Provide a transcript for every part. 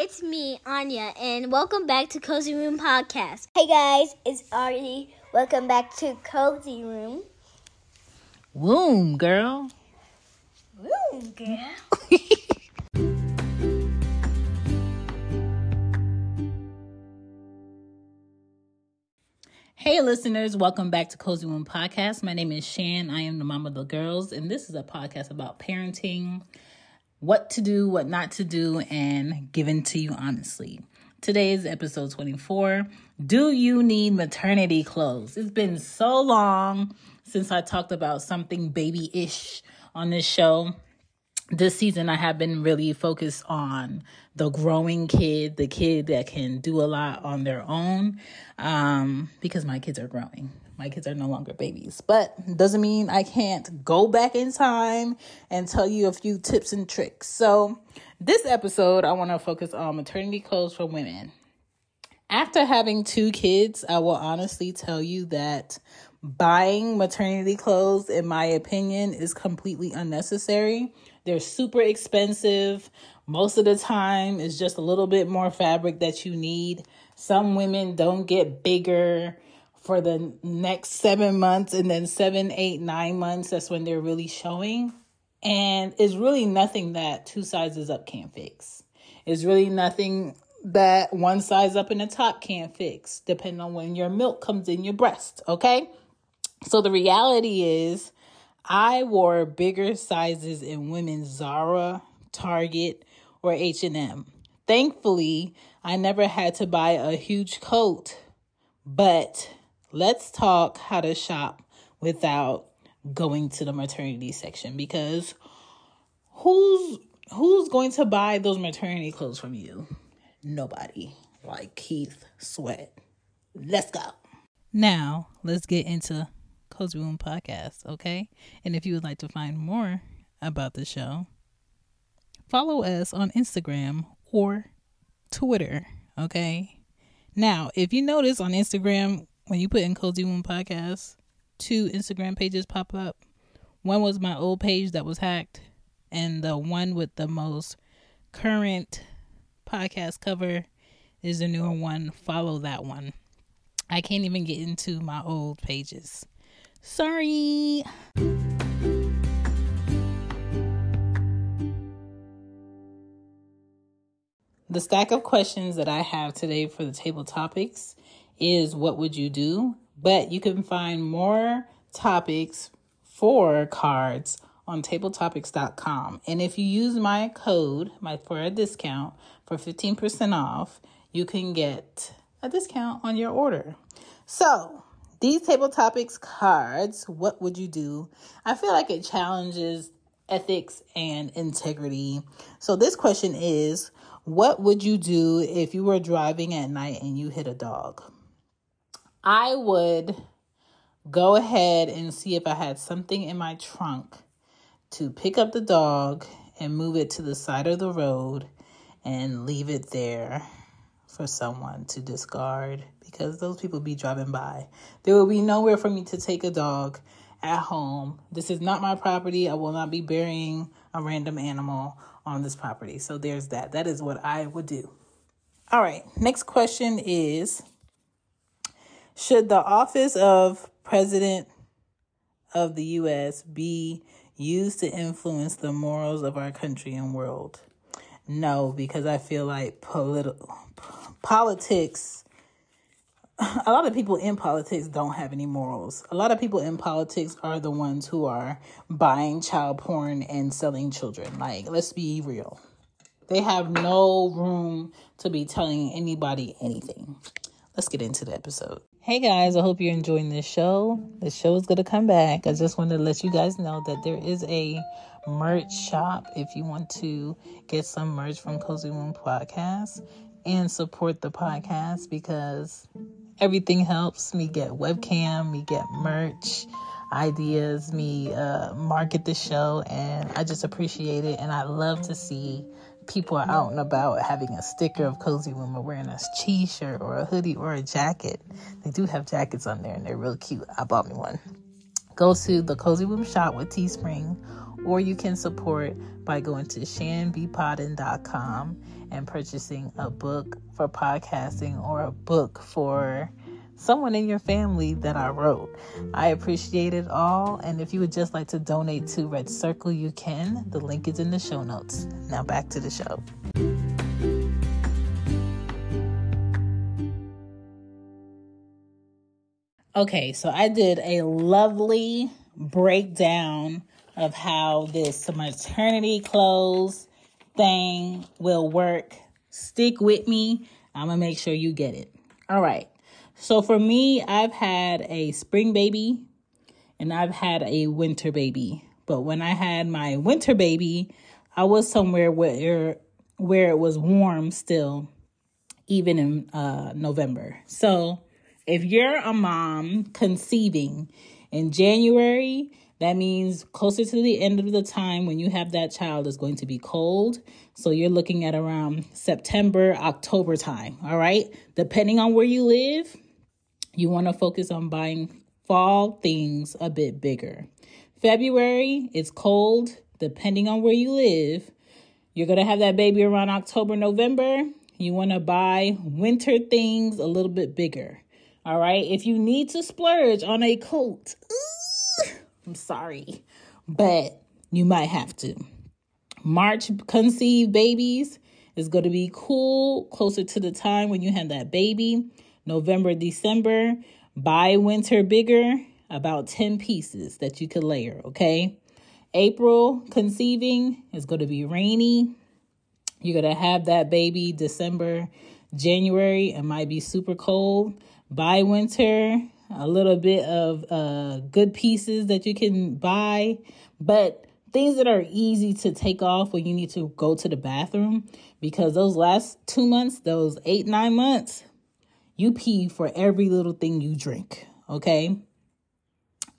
It's me, Anya, and welcome back to Cozy Room Podcast. Hey guys, it's Artie. Welcome back to Cozy Room. Womb, girl. Woo, girl. Hey, listeners, welcome back to Cozy Womb Podcast. My name is Chan. I am the mom of the girls, and this is a podcast about parenting, what to do, what not to do, and given to you honestly. Today is episode 24. Do you need maternity clothes? It's been so long since I talked about something baby ish on this show this season I have been really focused on the growing kid, the kid that can do a lot on their own, um, because my kids are growing. My kids are no longer babies, but doesn't mean I can't go back in time and tell you a few tips and tricks. So, this episode, I want to focus on maternity clothes for women. After having two kids, I will honestly tell you that buying maternity clothes, in my opinion, is completely unnecessary. They're super expensive. Most of the time, it's just a little bit more fabric that you need. Some women don't get bigger for the next seven months, and then seven, eight, nine months, that's when they're really showing. And it's really nothing that two sizes up can't fix. It's really nothing that one size up in the top can't fix, depending on when your milk comes in your breast, okay? So the reality is, I wore bigger sizes in women's Zara, Target, or H&M. Thankfully, I never had to buy a huge coat. But let's talk how to shop without going to the maternity section because who's who's going to buy those maternity clothes from you? Nobody. Like Keith Sweat. Let's go. Now, let's get into Cozy Womb Podcast, okay? And if you would like to find more about the show, follow us on Instagram or Twitter, okay? Now, if you notice on Instagram, when you put in Cozy Womb Podcast, two Instagram pages pop up. One was my old page that was hacked, and the one with the most current podcast cover is the newer one. Follow that one. I can't even get into my old pages. Sorry. The stack of questions that I have today for the table topics is what would you do? But you can find more topics for cards on tabletopics.com. And if you use my code my for a discount for 15% off, you can get a discount on your order. So, these table topics cards, what would you do? I feel like it challenges ethics and integrity. So, this question is What would you do if you were driving at night and you hit a dog? I would go ahead and see if I had something in my trunk to pick up the dog and move it to the side of the road and leave it there for someone to discard because those people be driving by. There will be nowhere for me to take a dog at home. This is not my property. I will not be burying a random animal on this property. So there's that. That is what I would do. All right. Next question is Should the office of President of the U.S. be used to influence the morals of our country and world? No, because I feel like political politics a lot of people in politics don't have any morals. A lot of people in politics are the ones who are buying child porn and selling children. Like, let's be real. They have no room to be telling anybody anything. Let's get into the episode. Hey guys, I hope you're enjoying this show. The show is going to come back. I just wanted to let you guys know that there is a merch shop if you want to get some merch from Cozy Womb Podcast and support the podcast because everything helps me get webcam, me get merch ideas, me uh, market the show, and I just appreciate it. And I love to see people are out and about having a sticker of Cozy Womb wearing a t-shirt or a hoodie or a jacket. They do have jackets on there, and they're real cute. I bought me one. Go to the Cozy Womb shop with Teespring, or you can support by going to chanbepoddin.com and purchasing a book for podcasting or a book for someone in your family that I wrote. I appreciate it all. And if you would just like to donate to Red Circle, you can. The link is in the show notes. Now back to the show. Okay, so I did a lovely breakdown of how this maternity clothes thing will work. Stick with me. I'm going to make sure you get it. All right. So for me, I've had a spring baby and I've had a winter baby. But when I had my winter baby, I was somewhere where where it was warm still, even in uh, November. So if you're a mom conceiving in January, that means closer to the end of the time when you have that child is going to be cold. So you're looking at around September, October time. All right. Depending on where you live, you want to focus on buying fall things a bit bigger. February, it's cold. Depending on where you live, you're going to have that baby around October, November. You want to buy winter things a little bit bigger. All right. If you need to splurge on a coat, I'm sorry, but you might have to. March conceived babies is going to be cool closer to the time when you have that baby. November, December, buy winter bigger, about 10 pieces that you could layer, okay? April conceiving is going to be rainy. You're going to have that baby December, January, it might be super cold. By winter, a little bit of uh, good pieces that you can buy, but things that are easy to take off when you need to go to the bathroom because those last two months, those eight, nine months, you pee for every little thing you drink, okay?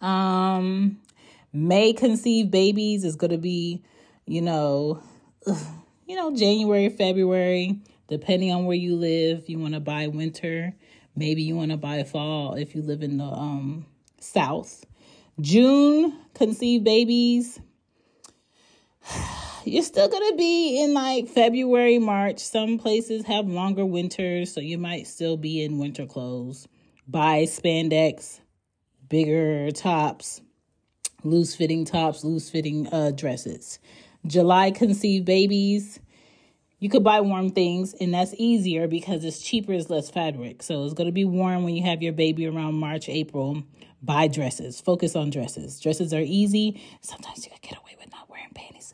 Um, May conceive babies is going to be, you know, you know, January, February, depending on where you live. You want to buy winter Maybe you want to buy fall if you live in the um, South. June, conceive babies. You're still going to be in like February, March. Some places have longer winters, so you might still be in winter clothes. Buy spandex, bigger tops, loose fitting tops, loose fitting uh, dresses. July, conceive babies you could buy warm things, and that's easier because it's cheaper, it's less fabric. So it's going to be warm when you have your baby around March, April. Buy dresses. Focus on dresses. Dresses are easy. Sometimes you can get away with not wearing panties.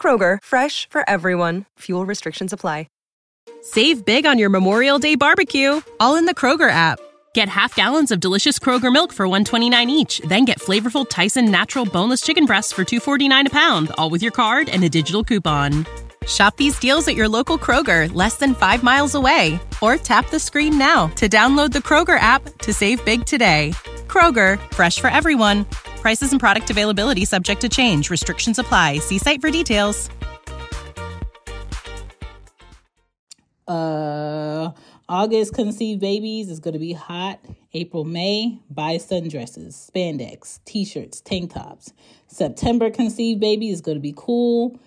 Kroger, fresh for everyone. Fuel restrictions apply. Save big on your Memorial Day barbecue, all in the Kroger app. Get half gallons of delicious Kroger milk for 129 each, then get flavorful Tyson natural boneless chicken breasts for 249 a pound, all with your card and a digital coupon. Shop these deals at your local Kroger, less than 5 miles away, or tap the screen now to download the Kroger app to save big today. Kroger, fresh for everyone. Prices and product availability subject to change. Restrictions apply. See site for details. Uh, August conceived babies is going to be hot. April, May, buy sundresses, spandex, t-shirts, tank tops. September conceived baby is going to be cool.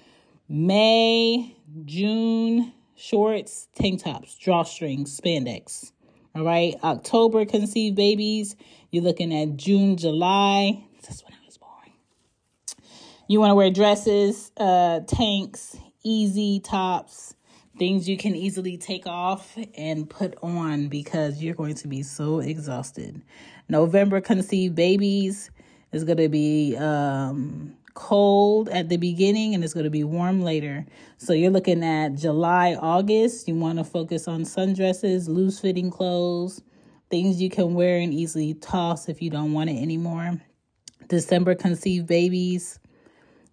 May, June, shorts, tank tops, drawstrings, spandex. All right. October conceived babies. You're looking at June, July. That's when I was born. You want to wear dresses, uh, tanks, easy tops, things you can easily take off and put on because you're going to be so exhausted. November conceived babies is going to be um, cold at the beginning and it's going to be warm later. So you're looking at July, August. You want to focus on sundresses, loose fitting clothes, things you can wear and easily toss if you don't want it anymore. December conceived babies.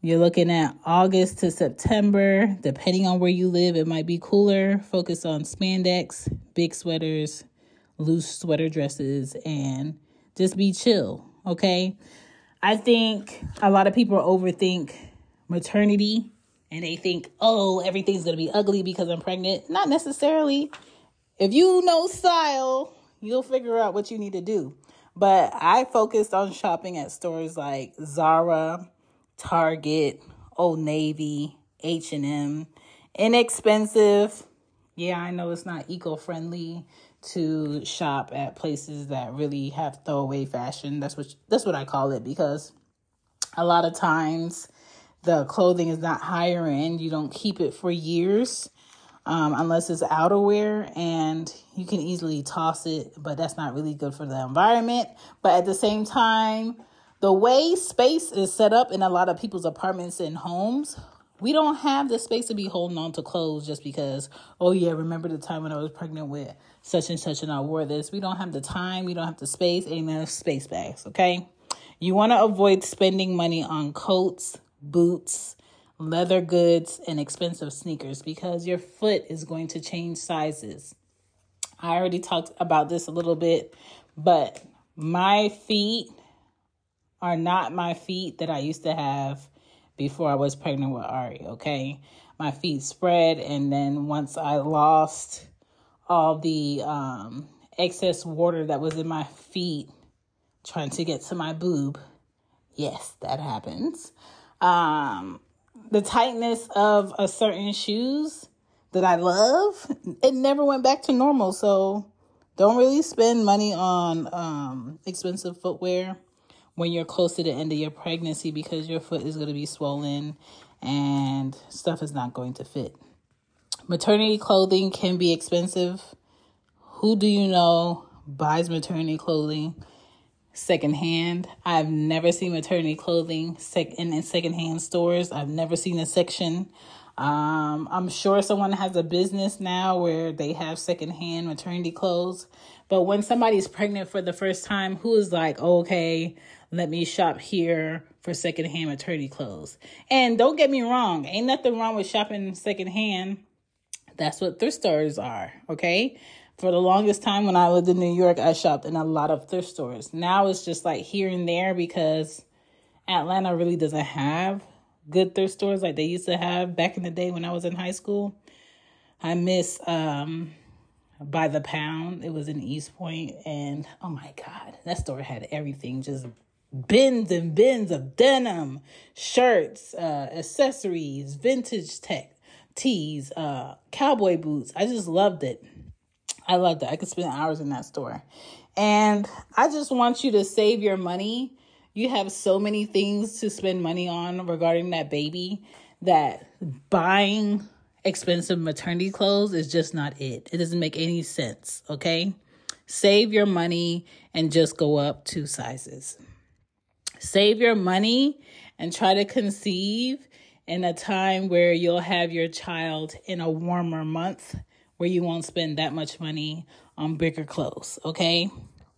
You're looking at August to September. Depending on where you live, it might be cooler. Focus on spandex, big sweaters, loose sweater dresses, and just be chill, okay? I think a lot of people overthink maternity and they think, oh, everything's gonna be ugly because I'm pregnant. Not necessarily. If you know style, you'll figure out what you need to do. But I focused on shopping at stores like Zara, Target, Old Navy, H&M. Inexpensive. Yeah, I know it's not eco-friendly to shop at places that really have throwaway fashion. That's what that's what I call it because a lot of times the clothing is not higher end. You don't keep it for years um, unless it's outerwear, and you can easily toss it. But that's not really good for the environment. But at the same time, the way space is set up in a lot of people's apartments and homes we don't have the space to be holding on to clothes just because, oh yeah, remember the time when I was pregnant with such and such and I wore this. We don't have the time, we don't have the space, and enough space bags, okay? You want to avoid spending money on coats, boots, leather goods, and expensive sneakers because your foot is going to change sizes. I already talked about this a little bit, but my feet are not my feet that I used to have before I was pregnant with Ari, okay? My feet spread, and then once I lost all the um, excess water that was in my feet trying to get to my boob, yes, that happens. Um, the tightness of a certain shoes that I love, it never went back to normal. So don't really spend money on um, expensive footwear when you're close to the end of your pregnancy because your foot is going to be swollen and stuff is not going to fit. Maternity clothing can be expensive. Who do you know buys maternity clothing secondhand? I've never seen maternity clothing sec- in, in secondhand stores. I've never seen a section. Um, I'm sure someone has a business now where they have secondhand maternity clothes. But when somebody's pregnant for the first time, who is like, okay, let me shop here for secondhand maternity clothes. And don't get me wrong, ain't nothing wrong with shopping secondhand. That's what thrift stores are, okay? For the longest time when I lived in New York, I shopped in a lot of thrift stores. Now it's just like here and there because Atlanta really doesn't have good thrift stores like they used to have back in the day when I was in high school. I miss um by the pound. It was in East Point and oh my god, that store had everything just bins and bins of denim, shirts, uh, accessories, vintage tech, tees, uh, cowboy boots. I just loved it. I love that. I could spend hours in that store. And I just want you to save your money. You have so many things to spend money on regarding that baby that buying expensive maternity clothes is just not it. It doesn't make any sense, okay? Save your money and just go up two sizes. Save your money and try to conceive in a time where you'll have your child in a warmer month where you won't spend that much money on bigger clothes, okay?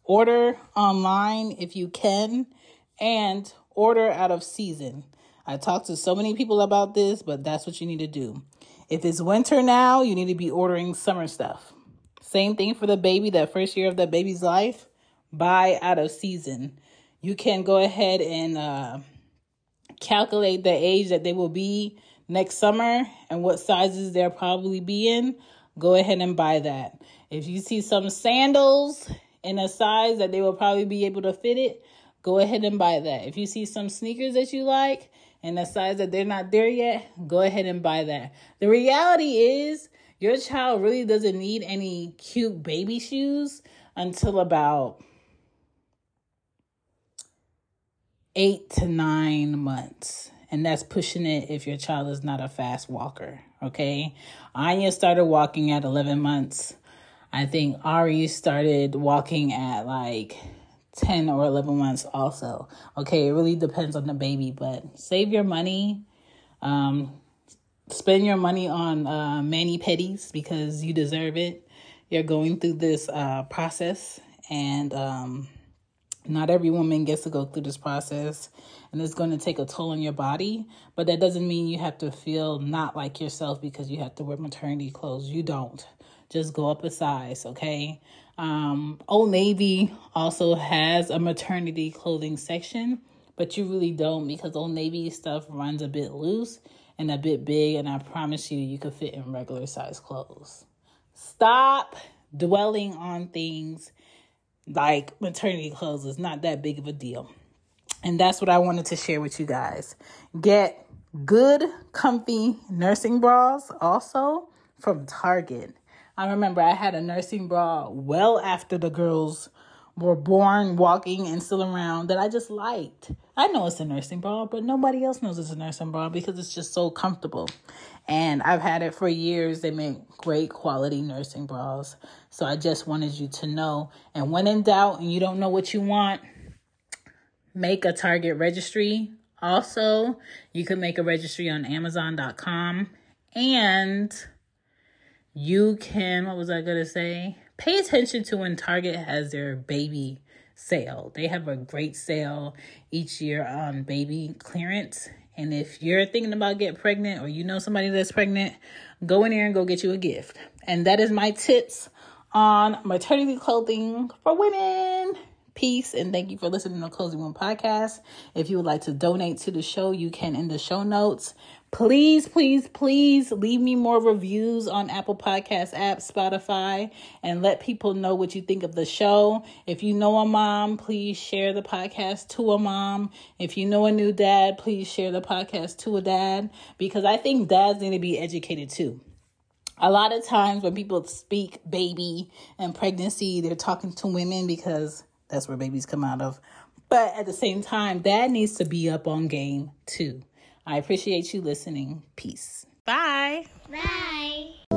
Order online if you can and order out of season. I talked to so many people about this, but that's what you need to do. If it's winter now, you need to be ordering summer stuff. Same thing for the baby, that first year of the baby's life, buy out of season you can go ahead and uh, calculate the age that they will be next summer and what sizes they'll probably be in. Go ahead and buy that. If you see some sandals in a size that they will probably be able to fit it, go ahead and buy that. If you see some sneakers that you like and a size that they're not there yet, go ahead and buy that. The reality is, your child really doesn't need any cute baby shoes until about eight to nine months. And that's pushing it if your child is not a fast walker. Okay. Anya started walking at 11 months. I think Ari started walking at like 10 or 11 months also. Okay, it really depends on the baby, but save your money. Um, spend your money on uh, mani pedis because you deserve it. You're going through this uh, process, and um, not every woman gets to go through this process, and it's going to take a toll on your body. But that doesn't mean you have to feel not like yourself because you have to wear maternity clothes. You don't. Just go up a size, okay? Um, Old Navy also has a maternity clothing section, but you really don't because Old Navy stuff runs a bit loose and a bit big, and I promise you, you could fit in regular size clothes. Stop dwelling on things like maternity clothes is not that big of a deal. And that's what I wanted to share with you guys. Get good, comfy nursing bras also from Target. I remember I had a nursing bra well after the girls were born, walking, and still around that I just liked. I know it's a nursing bra, but nobody else knows it's a nursing bra because it's just so comfortable. And I've had it for years. They make great quality nursing bras. So I just wanted you to know. And when in doubt and you don't know what you want, make a Target registry. Also, you can make a registry on Amazon.com. And you can, what was I going to say? Pay attention to when Target has their baby sale. They have a great sale each year on baby clearance. And if you're thinking about getting pregnant or you know somebody that's pregnant, go in there and go get you a gift. And that is my tips on maternity clothing for women. Peace and thank you for listening to Cozy Womb Podcast. If you would like to donate to the show, you can in the show notes. Please, please, please leave me more reviews on Apple Podcast app, Spotify, and let people know what you think of the show. If you know a mom, please share the podcast to a mom. If you know a new dad, please share the podcast to a dad because I think dads need to be educated too. A lot of times when people speak baby and pregnancy, they're talking to women because that's where babies come out of. But at the same time, dad needs to be up on game too. I appreciate you listening. Peace. Bye. Bye.